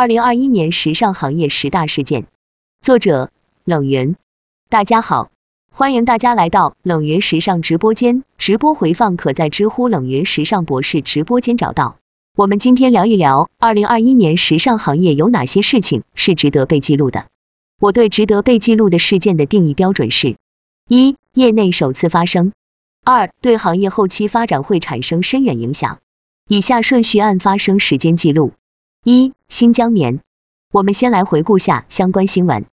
二零二一年时尚行业十大事件，作者冷云。大家好，欢迎大家来到冷云时尚直播间，直播回放可在知乎冷云时尚博士直播间找到。我们今天聊一聊二零二一年时尚行业有哪些事情是值得被记录的。我对值得被记录的事件的定义标准是：一、业内首次发生；二、对行业后期发展会产生深远影响。以下顺序按发生时间记录。一、新疆棉。我们先来回顾下相关新闻。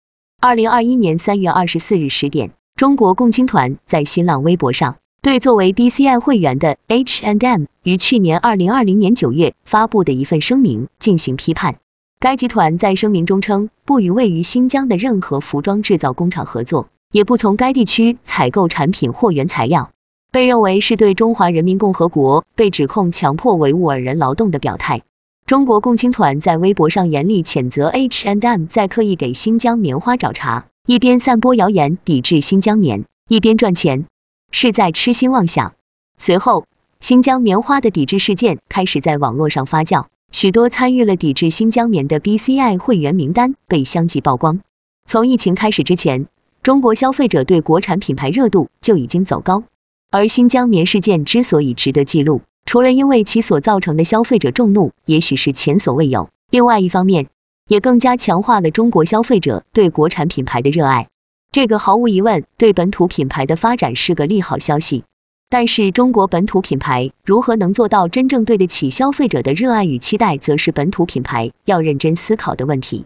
二零二一年三月二十四日十点，中国共青团在新浪微博上对作为 BCI 会员的 H and M 于去年二零二零年九月发布的一份声明进行批判。该集团在声明中称，不与位于新疆的任何服装制造工厂合作，也不从该地区采购产品或原材料，被认为是对中华人民共和国被指控强迫维吾尔人劳动的表态。中国共青团在微博上严厉谴责 H and M 在刻意给新疆棉花找茬，一边散播谣言抵制新疆棉，一边赚钱，是在痴心妄想。随后，新疆棉花的抵制事件开始在网络上发酵，许多参与了抵制新疆棉的 BCI 会员名单被相继曝光。从疫情开始之前，中国消费者对国产品牌热度就已经走高，而新疆棉事件之所以值得记录。除了因为其所造成的消费者众怒，也许是前所未有，另外一方面，也更加强化了中国消费者对国产品牌的热爱。这个毫无疑问对本土品牌的发展是个利好消息。但是，中国本土品牌如何能做到真正对得起消费者的热爱与期待，则是本土品牌要认真思考的问题。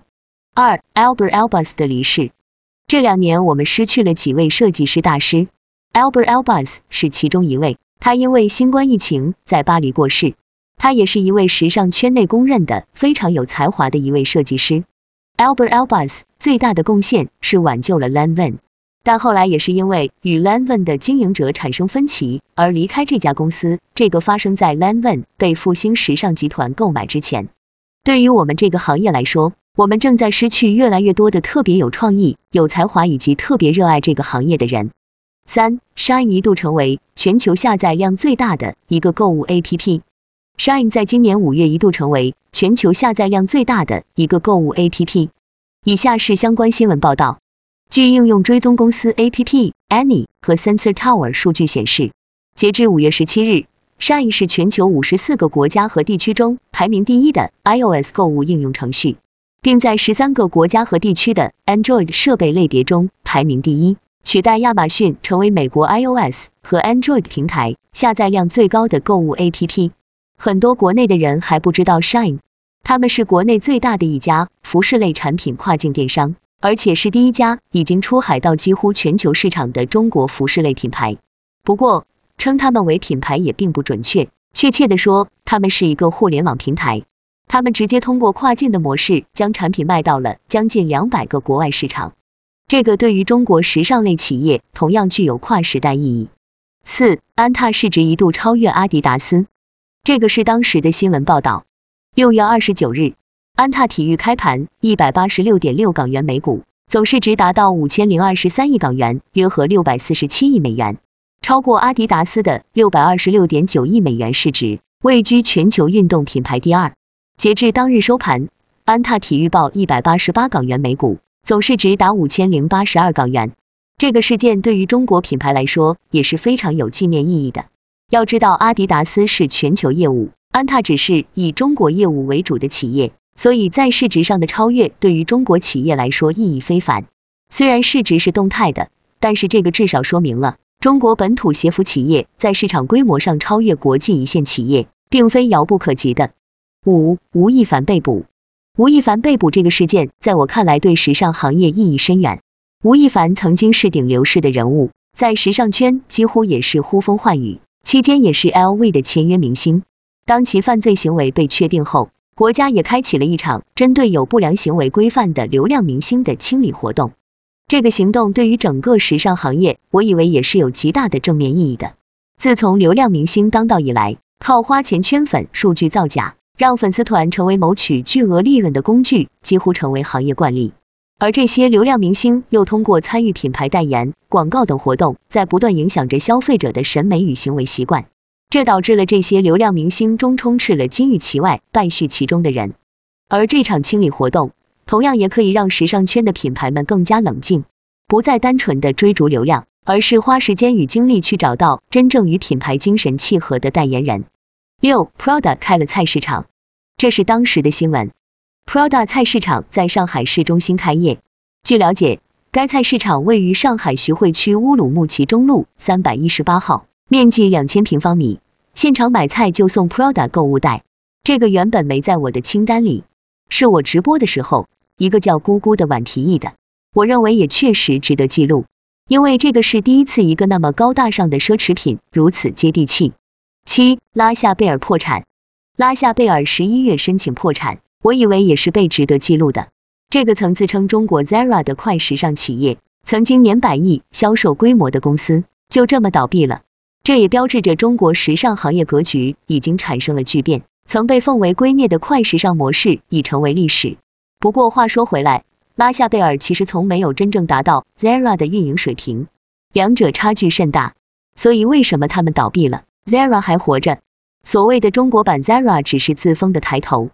二，Albert Elbaz 的离世。这两年，我们失去了几位设计师大师，Albert Elbaz 是其中一位。他因为新冠疫情在巴黎过世。他也是一位时尚圈内公认的非常有才华的一位设计师。Albert Albus 最大的贡献是挽救了 Lanvin，但后来也是因为与 Lanvin 的经营者产生分歧而离开这家公司。这个发生在 Lanvin 被复兴时尚集团购买之前。对于我们这个行业来说，我们正在失去越来越多的特别有创意、有才华以及特别热爱这个行业的人。三，Shine 一度成为全球下载量最大的一个购物 APP。Shine 在今年五月一度成为全球下载量最大的一个购物 APP。以下是相关新闻报道。据应用追踪公司 APP Annie 和 Sensor Tower 数据显示，截至五月十七日，Shine 是全球五十四个国家和地区中排名第一的 iOS 购物应用程序，并在十三个国家和地区的 Android 设备类别中排名第一。取代亚马逊成为美国 iOS 和 Android 平台下载量最高的购物 APP。很多国内的人还不知道 Shine，他们是国内最大的一家服饰类产品跨境电商，而且是第一家已经出海到几乎全球市场的中国服饰类品牌。不过，称他们为品牌也并不准确，确切的说，他们是一个互联网平台。他们直接通过跨境的模式将产品卖到了将近两百个国外市场。这个对于中国时尚类企业同样具有跨时代意义。四，安踏市值一度超越阿迪达斯，这个是当时的新闻报道。六月二十九日，安踏体育开盘一百八十六点六港元每股，总市值达到五千零二十三亿港元，约合六百四十七亿美元，超过阿迪达斯的六百二十六点九亿美元市值，位居全球运动品牌第二。截至当日收盘，安踏体育报一百八十八港元每股。总市值达五千零八十二港元，这个事件对于中国品牌来说也是非常有纪念意义的。要知道，阿迪达斯是全球业务，安踏只是以中国业务为主的企业，所以在市值上的超越对于中国企业来说意义非凡。虽然市值是动态的，但是这个至少说明了中国本土鞋服企业在市场规模上超越国际一线企业，并非遥不可及的。五，吴亦凡被捕。吴亦凡被捕这个事件，在我看来对时尚行业意义深远。吴亦凡曾经是顶流式的人物，在时尚圈几乎也是呼风唤雨，期间也是 LV 的签约明星。当其犯罪行为被确定后，国家也开启了一场针对有不良行为规范的流量明星的清理活动。这个行动对于整个时尚行业，我以为也是有极大的正面意义的。自从流量明星当道以来，靠花钱圈粉、数据造假。让粉丝团成为谋取巨额利润的工具，几乎成为行业惯例。而这些流量明星又通过参与品牌代言、广告等活动，在不断影响着消费者的审美与行为习惯。这导致了这些流量明星中充斥了金玉其外、败絮其中的人。而这场清理活动，同样也可以让时尚圈的品牌们更加冷静，不再单纯的追逐流量，而是花时间与精力去找到真正与品牌精神契合的代言人。六，Prada 开了菜市场，这是当时的新闻。Prada 菜市场在上海市中心开业。据了解，该菜市场位于上海徐汇区乌鲁木齐中路三百一十八号，面积两千平方米。现场买菜就送 Prada 购物袋，这个原本没在我的清单里，是我直播的时候，一个叫姑姑的晚提议的。我认为也确实值得记录，因为这个是第一次一个那么高大上的奢侈品如此接地气。七，拉夏贝尔破产，拉夏贝尔十一月申请破产。我以为也是被值得记录的。这个曾自称中国 Zara 的快时尚企业，曾经年百亿销售规模的公司，就这么倒闭了。这也标志着中国时尚行业格局已经产生了巨变。曾被奉为圭臬的快时尚模式已成为历史。不过话说回来，拉夏贝尔其实从没有真正达到 Zara 的运营水平，两者差距甚大。所以为什么他们倒闭了，Zara 还活着？所谓的中国版 Zara 只是自封的抬头。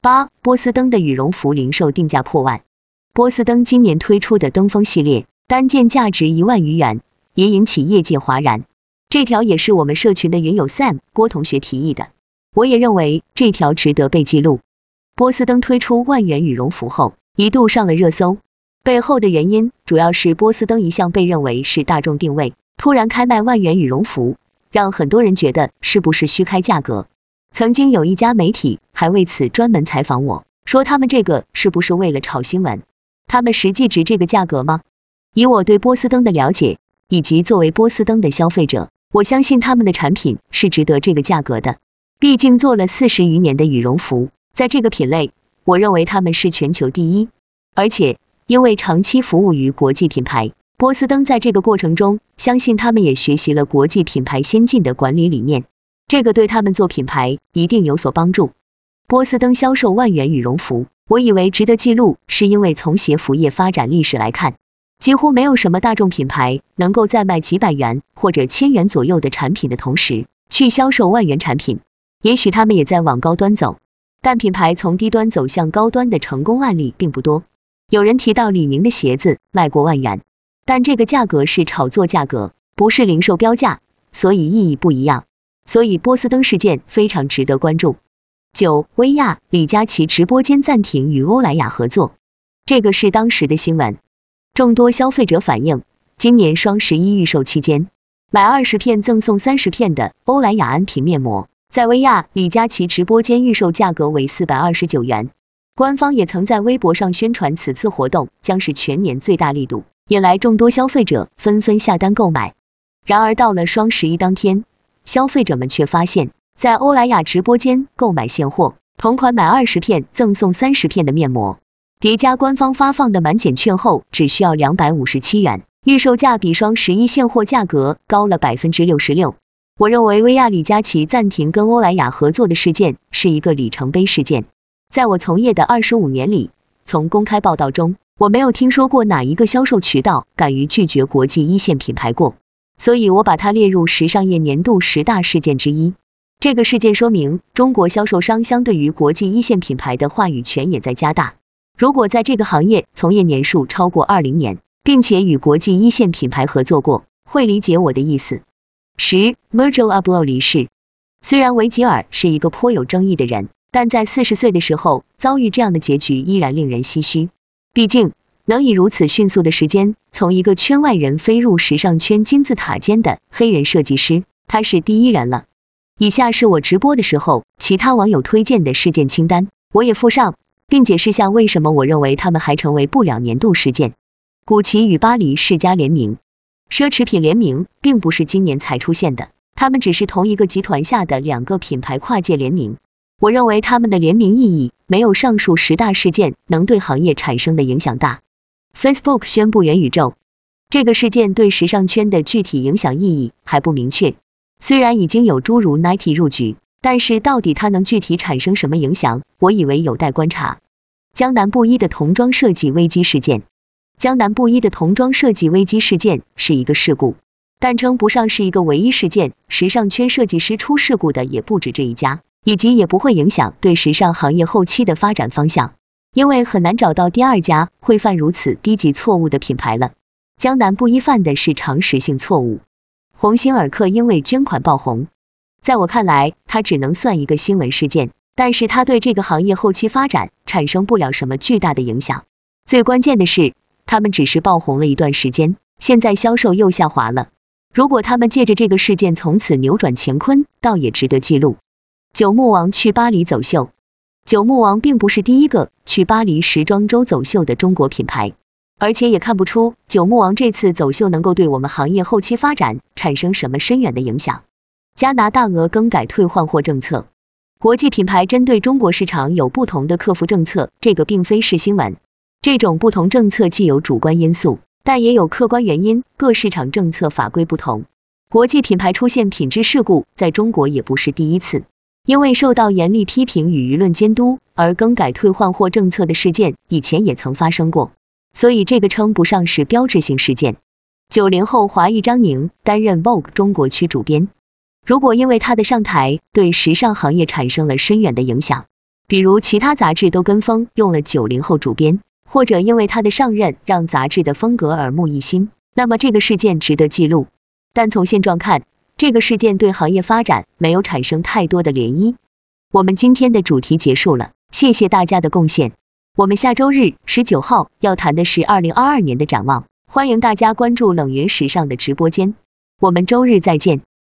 八，波司登的羽绒服零售定价破万。波司登今年推出的登峰系列，单件价值一万余元，也引起业界哗然。这条也是我们社群的云友 Sam 郭同学提议的，我也认为这条值得被记录。波司登推出万元羽绒服后，一度上了热搜，背后的原因主要是波司登一向被认为是大众定位，突然开卖万元羽绒服，让很多人觉得是不是虚开价格。曾经有一家媒体还为此专门采访我，说他们这个是不是为了炒新闻？他们实际值这个价格吗？以我对波司登的了解，以及作为波司登的消费者，我相信他们的产品是值得这个价格的。毕竟做了四十余年的羽绒服，在这个品类，我认为他们是全球第一。而且因为长期服务于国际品牌，波司登在这个过程中，相信他们也学习了国际品牌先进的管理理念。这个对他们做品牌一定有所帮助。波司登销售万元羽绒服，我以为值得记录，是因为从鞋服业发展历史来看，几乎没有什么大众品牌能够在卖几百元或者千元左右的产品的同时，去销售万元产品。也许他们也在往高端走，但品牌从低端走向高端的成功案例并不多。有人提到李宁的鞋子卖过万元，但这个价格是炒作价格，不是零售标价，所以意义不一样。所以波司登事件非常值得关注。九，薇娅李佳琦直播间暂停与欧莱雅合作，这个是当时的新闻。众多消费者反映，今年双十一预售期间，买二十片赠送三十片的欧莱雅安瓶面膜，在薇娅李佳琦直播间预售价格为四百二十九元。官方也曾在微博上宣传此次活动将是全年最大力度，引来众多消费者纷纷下单购买。然而到了双十一当天，消费者们却发现，在欧莱雅直播间购买现货，同款买二十片赠送三十片的面膜，叠加官方发放的满减券后，只需要两百五十七元，预售价比双十一现货价格高了百分之六十六。我认为薇娅李佳琦暂停跟欧莱雅合作的事件是一个里程碑事件。在我从业的二十五年里，从公开报道中，我没有听说过哪一个销售渠道敢于拒绝国际一线品牌过。所以我把它列入时尚业年度十大事件之一。这个事件说明，中国销售商相对于国际一线品牌的话语权也在加大。如果在这个行业从业年数超过二零年，并且与国际一线品牌合作过，会理解我的意思。十，Virgil Abloh 离世。虽然维吉尔是一个颇有争议的人，但在四十岁的时候遭遇这样的结局，依然令人唏嘘。毕竟。能以如此迅速的时间，从一个圈外人飞入时尚圈金字塔尖的黑人设计师，他是第一人了。以下是我直播的时候其他网友推荐的事件清单，我也附上，并解释下为什么我认为他们还成为不了年度事件。古奇与巴黎世家联名，奢侈品联名并不是今年才出现的，他们只是同一个集团下的两个品牌跨界联名。我认为他们的联名意义没有上述十大事件能对行业产生的影响大。Facebook 宣布元宇宙这个事件对时尚圈的具体影响意义还不明确。虽然已经有诸如 Nike 入局，但是到底它能具体产生什么影响，我以为有待观察。江南布衣的童装设计危机事件，江南布衣的童装设计危机事件是一个事故，但称不上是一个唯一事件。时尚圈设计师出事故的也不止这一家，以及也不会影响对时尚行业后期的发展方向，因为很难找到第二家会犯如此低级错误的品牌了。江南布衣犯的是常识性错误。鸿星尔克因为捐款爆红，在我看来，它只能算一个新闻事件，但是它对这个行业后期发展产生不了什么巨大的影响。最关键的是，他们只是爆红了一段时间，现在销售又下滑了。如果他们借着这个事件从此扭转乾坤，倒也值得记录。九牧王去巴黎走秀，九牧王并不是第一个去巴黎时装周走秀的中国品牌。而且也看不出九牧王这次走秀能够对我们行业后期发展产生什么深远的影响。加拿大额更改退换货政策，国际品牌针对中国市场有不同的客服政策，这个并非是新闻。这种不同政策既有主观因素，但也有客观原因，各市场政策法规不同。国际品牌出现品质事故，在中国也不是第一次，因为受到严厉批评与舆论监督而更改退换货政策的事件，以前也曾发生过。所以这个称不上是标志性事件。九零后华裔张宁担任 Vogue 中国区主编，如果因为他的上台对时尚行业产生了深远的影响，比如其他杂志都跟风用了九零后主编，或者因为他的上任让杂志的风格耳目一新，那么这个事件值得记录。但从现状看，这个事件对行业发展没有产生太多的涟漪。我们今天的主题结束了，谢谢大家的贡献。我们下周日十九号要谈的是二零二二年的展望，欢迎大家关注冷云时尚的直播间，我们周日再见。